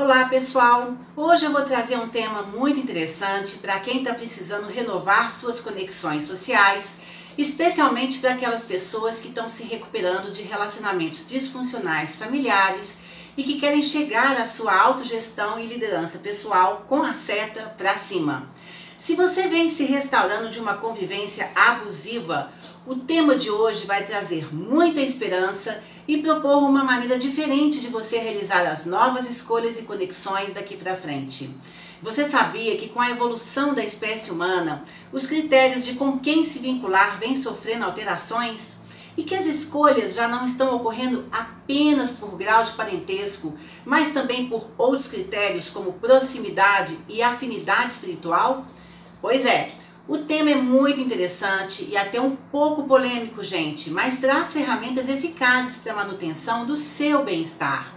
Olá pessoal! Hoje eu vou trazer um tema muito interessante para quem está precisando renovar suas conexões sociais, especialmente para aquelas pessoas que estão se recuperando de relacionamentos disfuncionais familiares e que querem chegar à sua autogestão e liderança pessoal com a seta para cima. Se você vem se restaurando de uma convivência abusiva, o tema de hoje vai trazer muita esperança e propor uma maneira diferente de você realizar as novas escolhas e conexões daqui para frente. Você sabia que com a evolução da espécie humana, os critérios de com quem se vincular vêm sofrendo alterações? E que as escolhas já não estão ocorrendo apenas por grau de parentesco, mas também por outros critérios como proximidade e afinidade espiritual? Pois é, o tema é muito interessante e até um pouco polêmico, gente, mas traz ferramentas eficazes para a manutenção do seu bem-estar.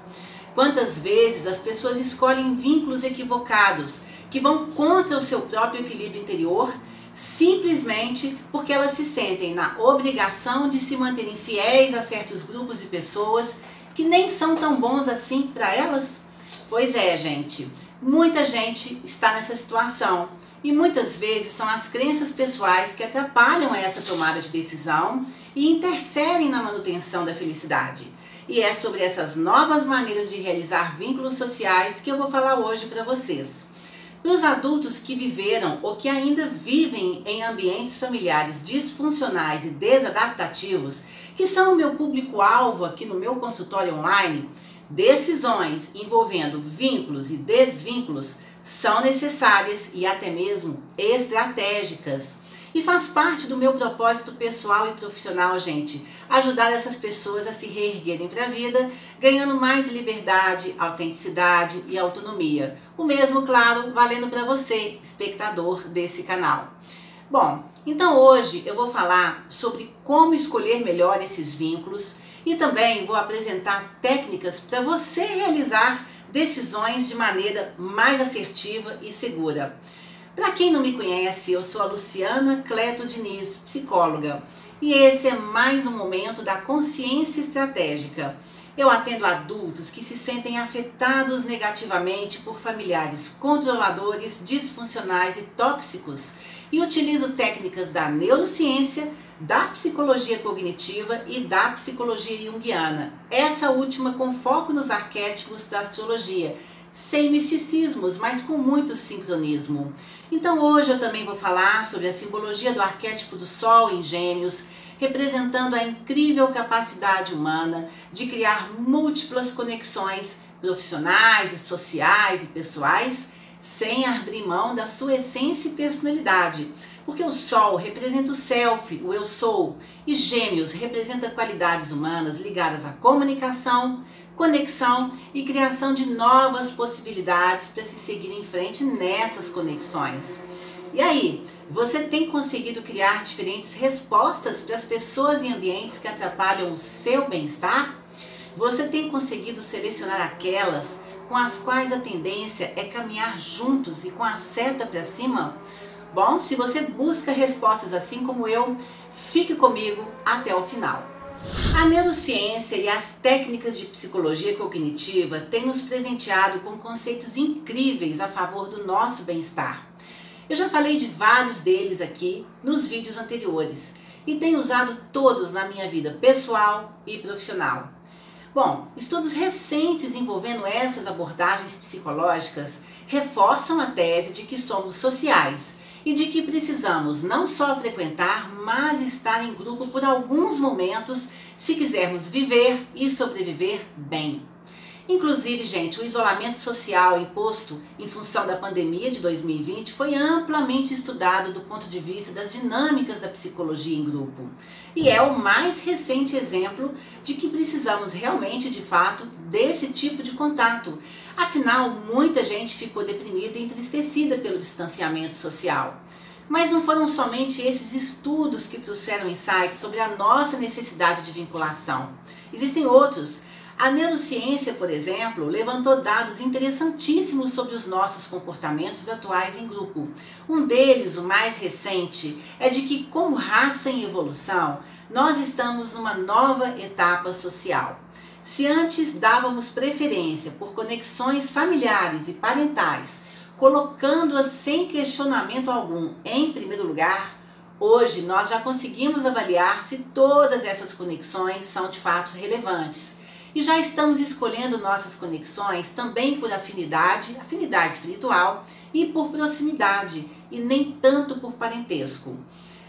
Quantas vezes as pessoas escolhem vínculos equivocados que vão contra o seu próprio equilíbrio interior simplesmente porque elas se sentem na obrigação de se manterem fiéis a certos grupos de pessoas que nem são tão bons assim para elas? Pois é, gente, muita gente está nessa situação e muitas vezes são as crenças pessoais que atrapalham essa tomada de decisão e interferem na manutenção da felicidade. E é sobre essas novas maneiras de realizar vínculos sociais que eu vou falar hoje para vocês. Os adultos que viveram ou que ainda vivem em ambientes familiares disfuncionais e desadaptativos, que são o meu público-alvo aqui no meu consultório online, decisões envolvendo vínculos e desvínculos são necessárias e até mesmo estratégicas. E faz parte do meu propósito pessoal e profissional, gente, ajudar essas pessoas a se reerguerem para a vida, ganhando mais liberdade, autenticidade e autonomia. O mesmo, claro, valendo para você, espectador desse canal. Bom, então hoje eu vou falar sobre como escolher melhor esses vínculos e também vou apresentar técnicas para você realizar decisões de maneira mais assertiva e segura. Para quem não me conhece, eu sou a Luciana Cleto Diniz, psicóloga, e esse é mais um momento da consciência estratégica. Eu atendo adultos que se sentem afetados negativamente por familiares controladores, disfuncionais e tóxicos e utilizo técnicas da neurociência da psicologia cognitiva e da psicologia junguiana. Essa última com foco nos arquétipos da astrologia, sem misticismos, mas com muito sincronismo. Então hoje eu também vou falar sobre a simbologia do arquétipo do Sol em Gêmeos, representando a incrível capacidade humana de criar múltiplas conexões profissionais sociais e pessoais sem abrir mão da sua essência e personalidade. Porque o Sol representa o self, o eu sou, e Gêmeos representa qualidades humanas ligadas à comunicação, conexão e criação de novas possibilidades para se seguir em frente nessas conexões. E aí, você tem conseguido criar diferentes respostas para as pessoas e ambientes que atrapalham o seu bem-estar? Você tem conseguido selecionar aquelas com as quais a tendência é caminhar juntos e com a seta para cima? Bom, se você busca respostas assim como eu, fique comigo até o final. A neurociência e as técnicas de psicologia cognitiva têm nos presenteado com conceitos incríveis a favor do nosso bem-estar. Eu já falei de vários deles aqui nos vídeos anteriores e tenho usado todos na minha vida pessoal e profissional. Bom, estudos recentes envolvendo essas abordagens psicológicas reforçam a tese de que somos sociais e de que precisamos não só frequentar, mas estar em grupo por alguns momentos se quisermos viver e sobreviver bem. Inclusive, gente, o isolamento social imposto em função da pandemia de 2020 foi amplamente estudado do ponto de vista das dinâmicas da psicologia em grupo. E é o mais recente exemplo de que precisamos realmente, de fato, desse tipo de contato. Afinal, muita gente ficou deprimida e entristecida pelo distanciamento social. Mas não foram somente esses estudos que trouxeram insights sobre a nossa necessidade de vinculação. Existem outros a neurociência, por exemplo, levantou dados interessantíssimos sobre os nossos comportamentos atuais em grupo. Um deles, o mais recente, é de que, como raça em evolução, nós estamos numa nova etapa social. Se antes dávamos preferência por conexões familiares e parentais, colocando-as sem questionamento algum em primeiro lugar, hoje nós já conseguimos avaliar se todas essas conexões são de fato relevantes. E já estamos escolhendo nossas conexões também por afinidade, afinidade espiritual e por proximidade, e nem tanto por parentesco.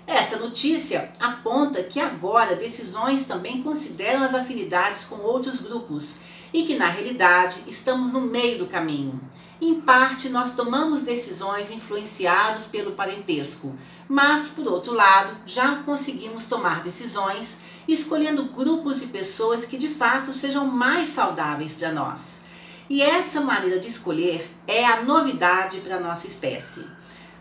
Essa notícia aponta que agora decisões também consideram as afinidades com outros grupos e que na realidade estamos no meio do caminho. Em parte, nós tomamos decisões influenciados pelo parentesco, mas por outro lado, já conseguimos tomar decisões escolhendo grupos e pessoas que de fato sejam mais saudáveis para nós. E essa maneira de escolher é a novidade para a nossa espécie.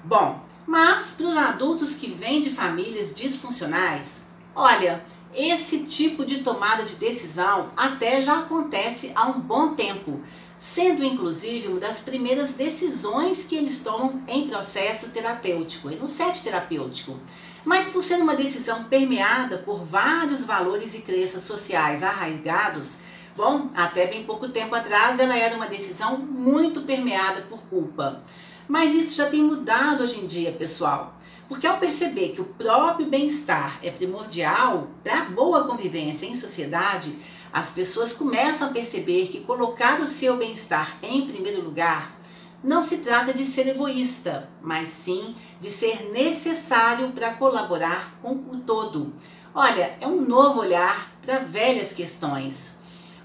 Bom, mas para os adultos que vêm de famílias disfuncionais, olha, esse tipo de tomada de decisão até já acontece há um bom tempo, sendo inclusive uma das primeiras decisões que eles tomam em processo terapêutico, no set terapêutico. Mas por ser uma decisão permeada por vários valores e crenças sociais arraigados, bom, até bem pouco tempo atrás ela era uma decisão muito permeada por culpa. Mas isso já tem mudado hoje em dia, pessoal. Porque ao perceber que o próprio bem-estar é primordial para a boa convivência em sociedade, as pessoas começam a perceber que colocar o seu bem-estar em primeiro lugar não se trata de ser egoísta, mas sim de ser necessário para colaborar com o todo. Olha, é um novo olhar para velhas questões.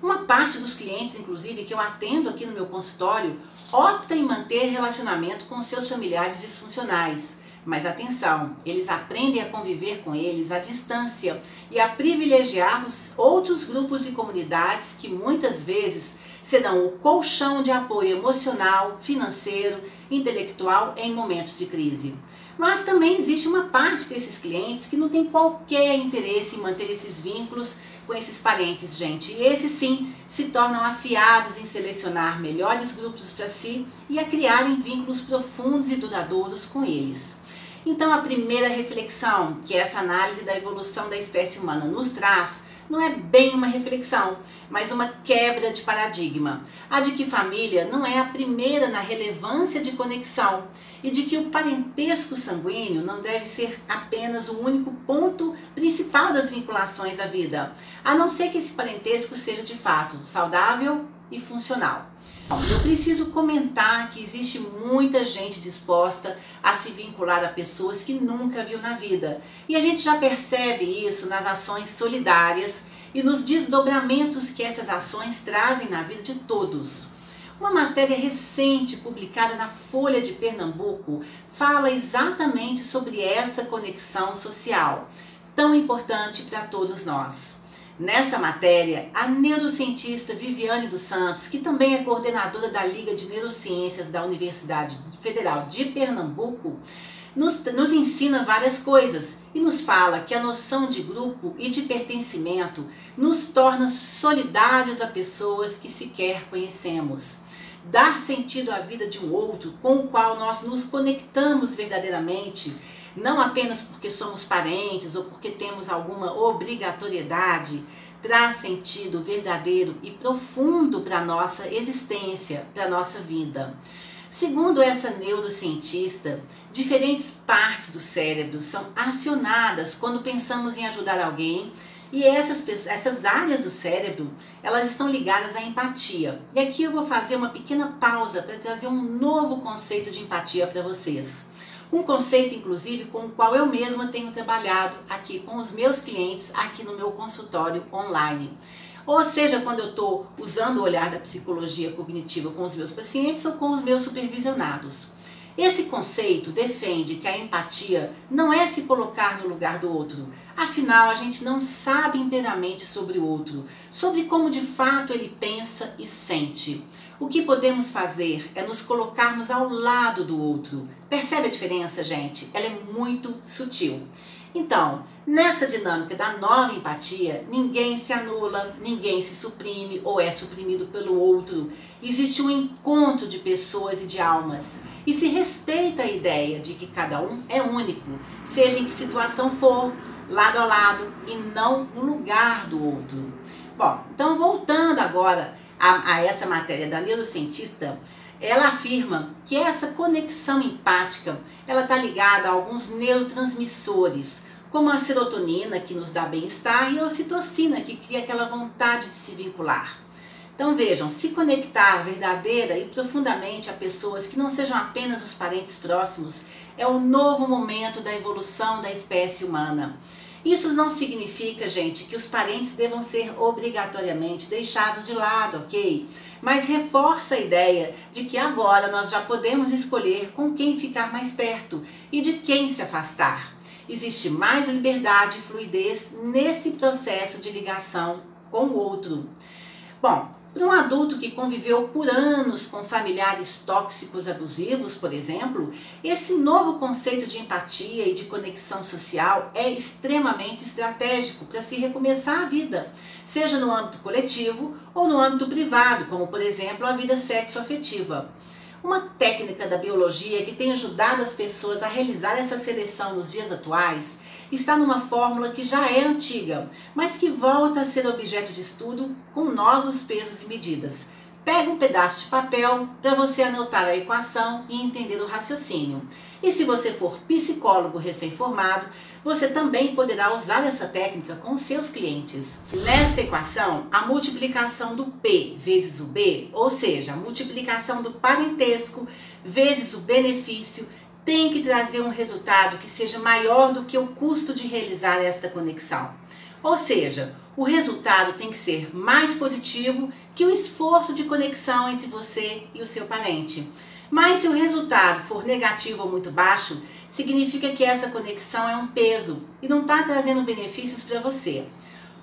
Uma parte dos clientes, inclusive, que eu atendo aqui no meu consultório, opta em manter relacionamento com seus familiares disfuncionais. Mas atenção, eles aprendem a conviver com eles à distância e a privilegiar os outros grupos e comunidades que muitas vezes serão o colchão de apoio emocional, financeiro, intelectual em momentos de crise. Mas também existe uma parte desses clientes que não tem qualquer interesse em manter esses vínculos com esses parentes, gente. E esses sim se tornam afiados em selecionar melhores grupos para si e a criarem vínculos profundos e duradouros com eles. Então, a primeira reflexão que essa análise da evolução da espécie humana nos traz não é bem uma reflexão, mas uma quebra de paradigma. A de que família não é a primeira na relevância de conexão e de que o parentesco sanguíneo não deve ser apenas o único ponto principal das vinculações da vida, a não ser que esse parentesco seja de fato saudável e funcional. Eu preciso comentar que existe muita gente disposta a se vincular a pessoas que nunca viu na vida. E a gente já percebe isso nas ações solidárias e nos desdobramentos que essas ações trazem na vida de todos. Uma matéria recente publicada na Folha de Pernambuco fala exatamente sobre essa conexão social, tão importante para todos nós. Nessa matéria, a neurocientista Viviane dos Santos, que também é coordenadora da Liga de Neurociências da Universidade Federal de Pernambuco, nos, nos ensina várias coisas e nos fala que a noção de grupo e de pertencimento nos torna solidários a pessoas que sequer conhecemos. Dar sentido à vida de um outro com o qual nós nos conectamos verdadeiramente não apenas porque somos parentes ou porque temos alguma obrigatoriedade, traz sentido verdadeiro e profundo para a nossa existência, para a nossa vida. Segundo essa neurocientista, diferentes partes do cérebro são acionadas quando pensamos em ajudar alguém e essas, essas áreas do cérebro, elas estão ligadas à empatia. E aqui eu vou fazer uma pequena pausa para trazer um novo conceito de empatia para vocês. Um conceito, inclusive, com o qual eu mesma tenho trabalhado aqui com os meus clientes, aqui no meu consultório online. Ou seja, quando eu estou usando o olhar da psicologia cognitiva com os meus pacientes ou com os meus supervisionados. Esse conceito defende que a empatia não é se colocar no lugar do outro. Afinal, a gente não sabe inteiramente sobre o outro, sobre como de fato ele pensa e sente. O que podemos fazer é nos colocarmos ao lado do outro. Percebe a diferença, gente? Ela é muito sutil. Então, nessa dinâmica da nova empatia, ninguém se anula, ninguém se suprime ou é suprimido pelo outro. Existe um encontro de pessoas e de almas. E se respeita a ideia de que cada um é único, seja em que situação for, lado a lado e não no lugar do outro. Bom, então voltando agora a, a essa matéria da neurocientista, ela afirma que essa conexão empática ela está ligada a alguns neurotransmissores, como a serotonina, que nos dá bem-estar, e a ocitocina, que cria aquela vontade de se vincular. Então vejam, se conectar verdadeira e profundamente a pessoas que não sejam apenas os parentes próximos é o novo momento da evolução da espécie humana. Isso não significa, gente, que os parentes devam ser obrigatoriamente deixados de lado, ok? Mas reforça a ideia de que agora nós já podemos escolher com quem ficar mais perto e de quem se afastar. Existe mais liberdade e fluidez nesse processo de ligação com o outro. Bom, para um adulto que conviveu por anos com familiares tóxicos abusivos, por exemplo, esse novo conceito de empatia e de conexão social é extremamente estratégico para se recomeçar a vida, seja no âmbito coletivo ou no âmbito privado, como por exemplo a vida sexoafetiva. Uma técnica da biologia que tem ajudado as pessoas a realizar essa seleção nos dias atuais está numa fórmula que já é antiga, mas que volta a ser objeto de estudo com novos pesos e medidas. Pega um pedaço de papel para você anotar a equação e entender o raciocínio. E se você for psicólogo recém-formado, você também poderá usar essa técnica com seus clientes. Nessa equação, a multiplicação do P vezes o B, ou seja, a multiplicação do parentesco vezes o benefício, tem que trazer um resultado que seja maior do que o custo de realizar esta conexão. Ou seja, o resultado tem que ser mais positivo que o esforço de conexão entre você e o seu parente. Mas se o resultado for negativo ou muito baixo, significa que essa conexão é um peso e não está trazendo benefícios para você.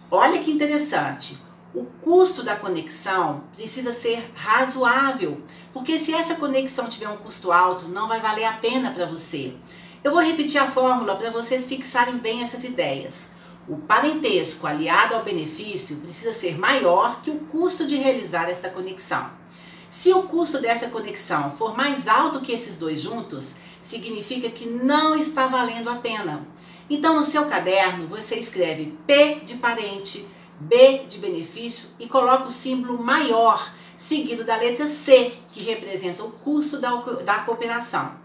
Olha que interessante o custo da conexão precisa ser razoável, porque se essa conexão tiver um custo alto, não vai valer a pena para você. Eu vou repetir a fórmula para vocês fixarem bem essas ideias. O parentesco aliado ao benefício precisa ser maior que o custo de realizar esta conexão. Se o custo dessa conexão for mais alto que esses dois juntos, significa que não está valendo a pena. Então, no seu caderno, você escreve P de parente B de benefício e coloca o símbolo maior, seguido da letra C, que representa o custo da, da cooperação.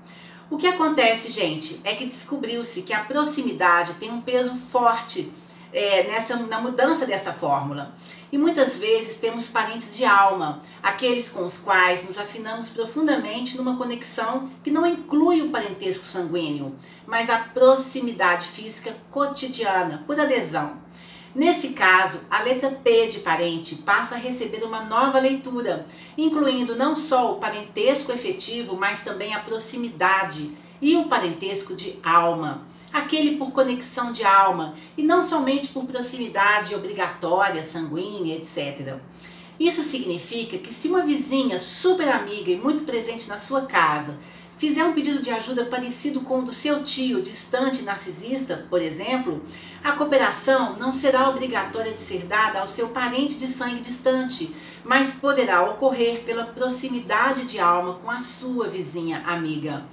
O que acontece, gente, é que descobriu-se que a proximidade tem um peso forte é, nessa, na mudança dessa fórmula. E muitas vezes temos parentes de alma, aqueles com os quais nos afinamos profundamente numa conexão que não inclui o parentesco sanguíneo, mas a proximidade física cotidiana, por adesão. Nesse caso, a letra P de parente passa a receber uma nova leitura, incluindo não só o parentesco efetivo, mas também a proximidade e o parentesco de alma, aquele por conexão de alma e não somente por proximidade obrigatória, sanguínea, etc. Isso significa que se uma vizinha super amiga e muito presente na sua casa fizer um pedido de ajuda parecido com o do seu tio distante narcisista, por exemplo, a cooperação não será obrigatória de ser dada ao seu parente de sangue distante, mas poderá ocorrer pela proximidade de alma com a sua vizinha amiga.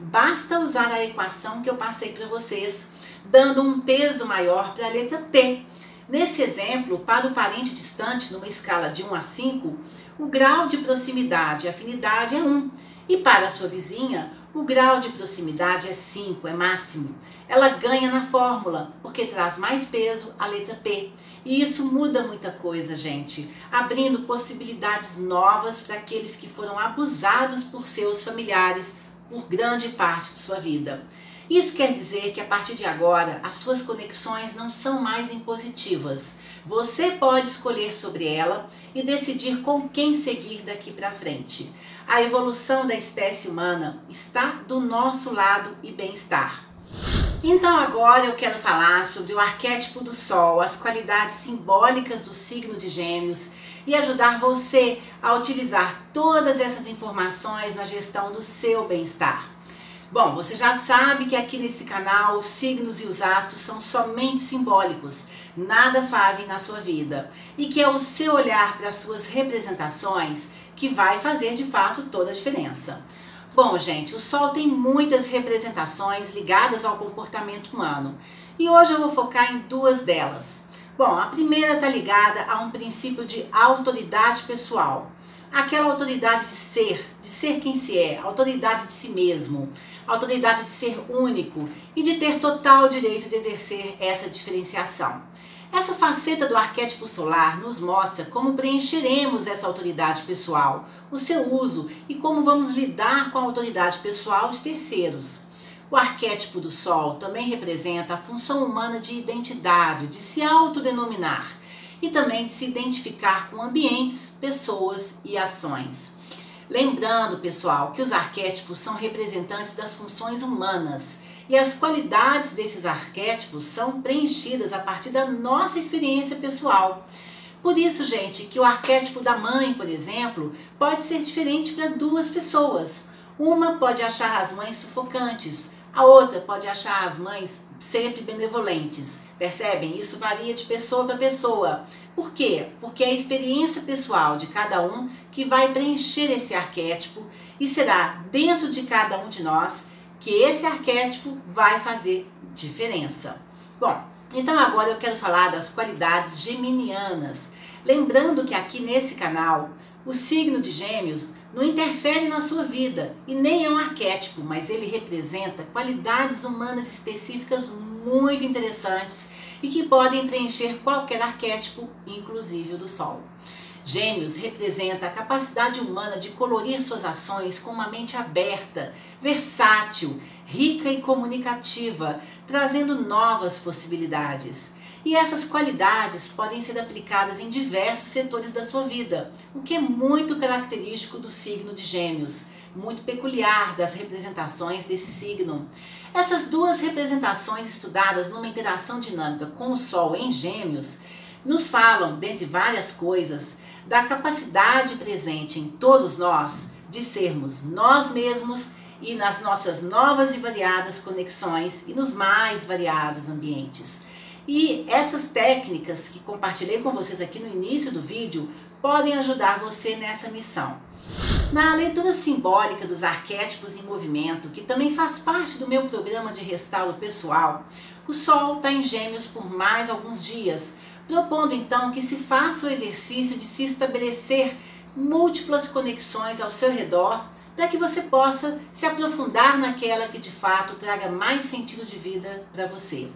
Basta usar a equação que eu passei para vocês, dando um peso maior para a letra P. Nesse exemplo, para o parente distante, numa escala de 1 a 5, o grau de proximidade e afinidade é 1 e para sua vizinha, o grau de proximidade é 5, é máximo. Ela ganha na fórmula, porque traz mais peso a letra P. E isso muda muita coisa, gente, abrindo possibilidades novas para aqueles que foram abusados por seus familiares por grande parte de sua vida. Isso quer dizer que a partir de agora as suas conexões não são mais impositivas. Você pode escolher sobre ela e decidir com quem seguir daqui para frente. A evolução da espécie humana está do nosso lado e bem-estar. Então agora eu quero falar sobre o arquétipo do Sol, as qualidades simbólicas do signo de Gêmeos e ajudar você a utilizar todas essas informações na gestão do seu bem-estar. Bom, você já sabe que aqui nesse canal os signos e os astros são somente simbólicos, nada fazem na sua vida e que é o seu olhar para as suas representações que vai fazer de fato toda a diferença. Bom, gente, o Sol tem muitas representações ligadas ao comportamento humano e hoje eu vou focar em duas delas. Bom, a primeira está ligada a um princípio de autoridade pessoal. Aquela autoridade de ser, de ser quem se é, autoridade de si mesmo, autoridade de ser único e de ter total direito de exercer essa diferenciação. Essa faceta do arquétipo solar nos mostra como preencheremos essa autoridade pessoal, o seu uso e como vamos lidar com a autoridade pessoal de terceiros. O arquétipo do Sol também representa a função humana de identidade, de se autodenominar e também de se identificar com ambientes, pessoas e ações. Lembrando, pessoal, que os arquétipos são representantes das funções humanas e as qualidades desses arquétipos são preenchidas a partir da nossa experiência pessoal. Por isso, gente, que o arquétipo da mãe, por exemplo, pode ser diferente para duas pessoas. Uma pode achar as mães sufocantes, a outra pode achar as mães sempre benevolentes. Percebem? Isso varia de pessoa para pessoa. Por quê? Porque é a experiência pessoal de cada um que vai preencher esse arquétipo e será dentro de cada um de nós que esse arquétipo vai fazer diferença. Bom, então agora eu quero falar das qualidades geminianas. Lembrando que aqui nesse canal, o signo de Gêmeos não interfere na sua vida e nem é um arquétipo, mas ele representa qualidades humanas específicas muito interessantes e que podem preencher qualquer arquétipo, inclusive o do Sol. Gêmeos representa a capacidade humana de colorir suas ações com uma mente aberta, versátil, rica e comunicativa, trazendo novas possibilidades. E essas qualidades podem ser aplicadas em diversos setores da sua vida, o que é muito característico do signo de Gêmeos, muito peculiar das representações desse signo. Essas duas representações estudadas numa interação dinâmica com o Sol em Gêmeos nos falam, dentre várias coisas, da capacidade presente em todos nós de sermos nós mesmos e nas nossas novas e variadas conexões e nos mais variados ambientes. E essas técnicas que compartilhei com vocês aqui no início do vídeo podem ajudar você nessa missão. Na leitura simbólica dos arquétipos em movimento, que também faz parte do meu programa de restauro pessoal, o Sol está em Gêmeos por mais alguns dias, propondo então que se faça o exercício de se estabelecer múltiplas conexões ao seu redor para que você possa se aprofundar naquela que de fato traga mais sentido de vida para você.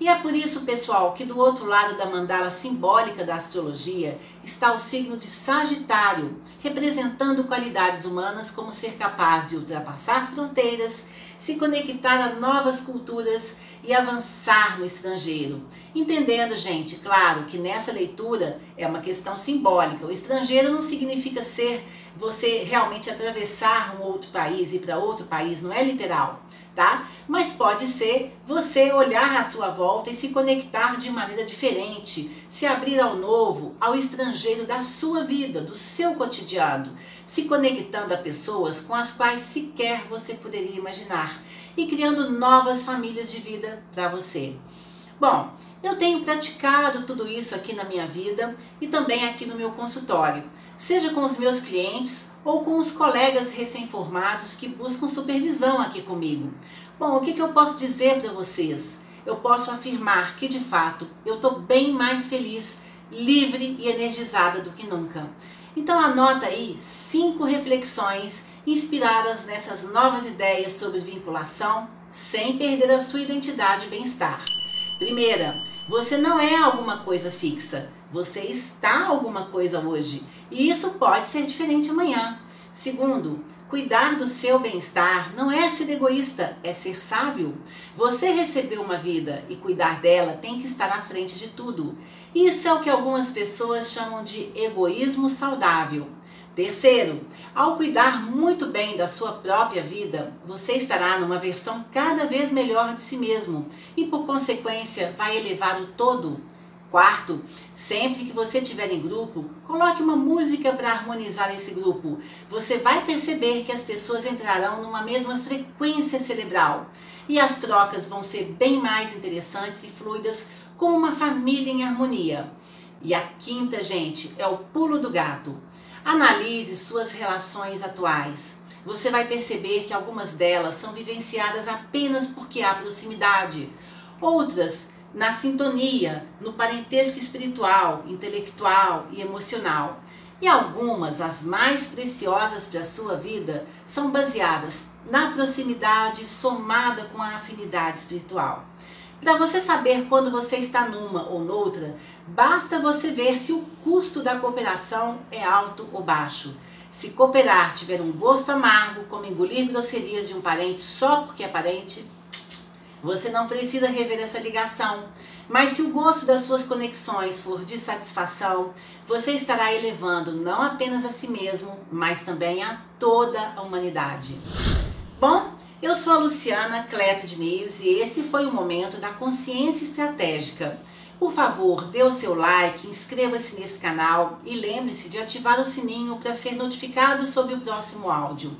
E é por isso, pessoal, que do outro lado da mandala simbólica da astrologia está o signo de Sagitário, representando qualidades humanas como ser capaz de ultrapassar fronteiras, se conectar a novas culturas e avançar no estrangeiro. Entendendo, gente, claro que nessa leitura é uma questão simbólica. O estrangeiro não significa ser você realmente atravessar um outro país e para outro país, não é literal, tá? Mas pode ser você olhar à sua volta e se conectar de maneira diferente, se abrir ao novo, ao estrangeiro da sua vida, do seu cotidiano, se conectando a pessoas com as quais sequer você poderia imaginar e criando novas famílias de vida para você. Bom, eu tenho praticado tudo isso aqui na minha vida e também aqui no meu consultório, seja com os meus clientes ou com os colegas recém-formados que buscam supervisão aqui comigo. Bom, o que, que eu posso dizer para vocês? Eu posso afirmar que de fato eu estou bem mais feliz, livre e energizada do que nunca. Então anota aí cinco reflexões inspiradas nessas novas ideias sobre vinculação, sem perder a sua identidade e bem-estar. Primeira, você não é alguma coisa fixa, você está alguma coisa hoje e isso pode ser diferente amanhã. Segundo, cuidar do seu bem-estar não é ser egoísta, é ser sábio. Você recebeu uma vida e cuidar dela tem que estar à frente de tudo. Isso é o que algumas pessoas chamam de egoísmo saudável. Terceiro, ao cuidar muito bem da sua própria vida, você estará numa versão cada vez melhor de si mesmo e, por consequência, vai elevar o todo. Quarto, sempre que você estiver em grupo, coloque uma música para harmonizar esse grupo. Você vai perceber que as pessoas entrarão numa mesma frequência cerebral e as trocas vão ser bem mais interessantes e fluidas como uma família em harmonia. E a quinta, gente, é o pulo do gato. Analise suas relações atuais. Você vai perceber que algumas delas são vivenciadas apenas porque há proximidade. Outras na sintonia, no parentesco espiritual, intelectual e emocional. E algumas, as mais preciosas para a sua vida, são baseadas na proximidade somada com a afinidade espiritual. Para você saber quando você está numa ou noutra, basta você ver se o custo da cooperação é alto ou baixo. Se cooperar tiver um gosto amargo, como engolir grosserias de um parente só porque é parente, você não precisa rever essa ligação. Mas se o gosto das suas conexões for de satisfação, você estará elevando não apenas a si mesmo, mas também a toda a humanidade. Bom, eu sou a Luciana Cleto Diniz e esse foi o momento da consciência estratégica. Por favor, dê o seu like, inscreva-se nesse canal e lembre-se de ativar o sininho para ser notificado sobre o próximo áudio.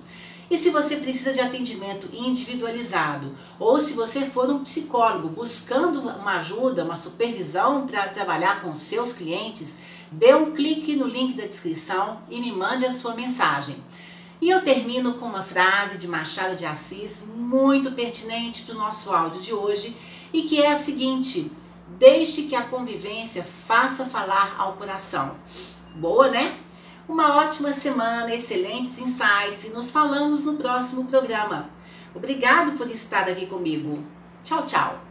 E se você precisa de atendimento individualizado, ou se você for um psicólogo buscando uma ajuda, uma supervisão para trabalhar com seus clientes, dê um clique no link da descrição e me mande a sua mensagem. E eu termino com uma frase de Machado de Assis muito pertinente para o nosso áudio de hoje e que é a seguinte: Deixe que a convivência faça falar ao coração. Boa, né? Uma ótima semana, excelentes insights e nos falamos no próximo programa. Obrigado por estar aqui comigo. Tchau, tchau.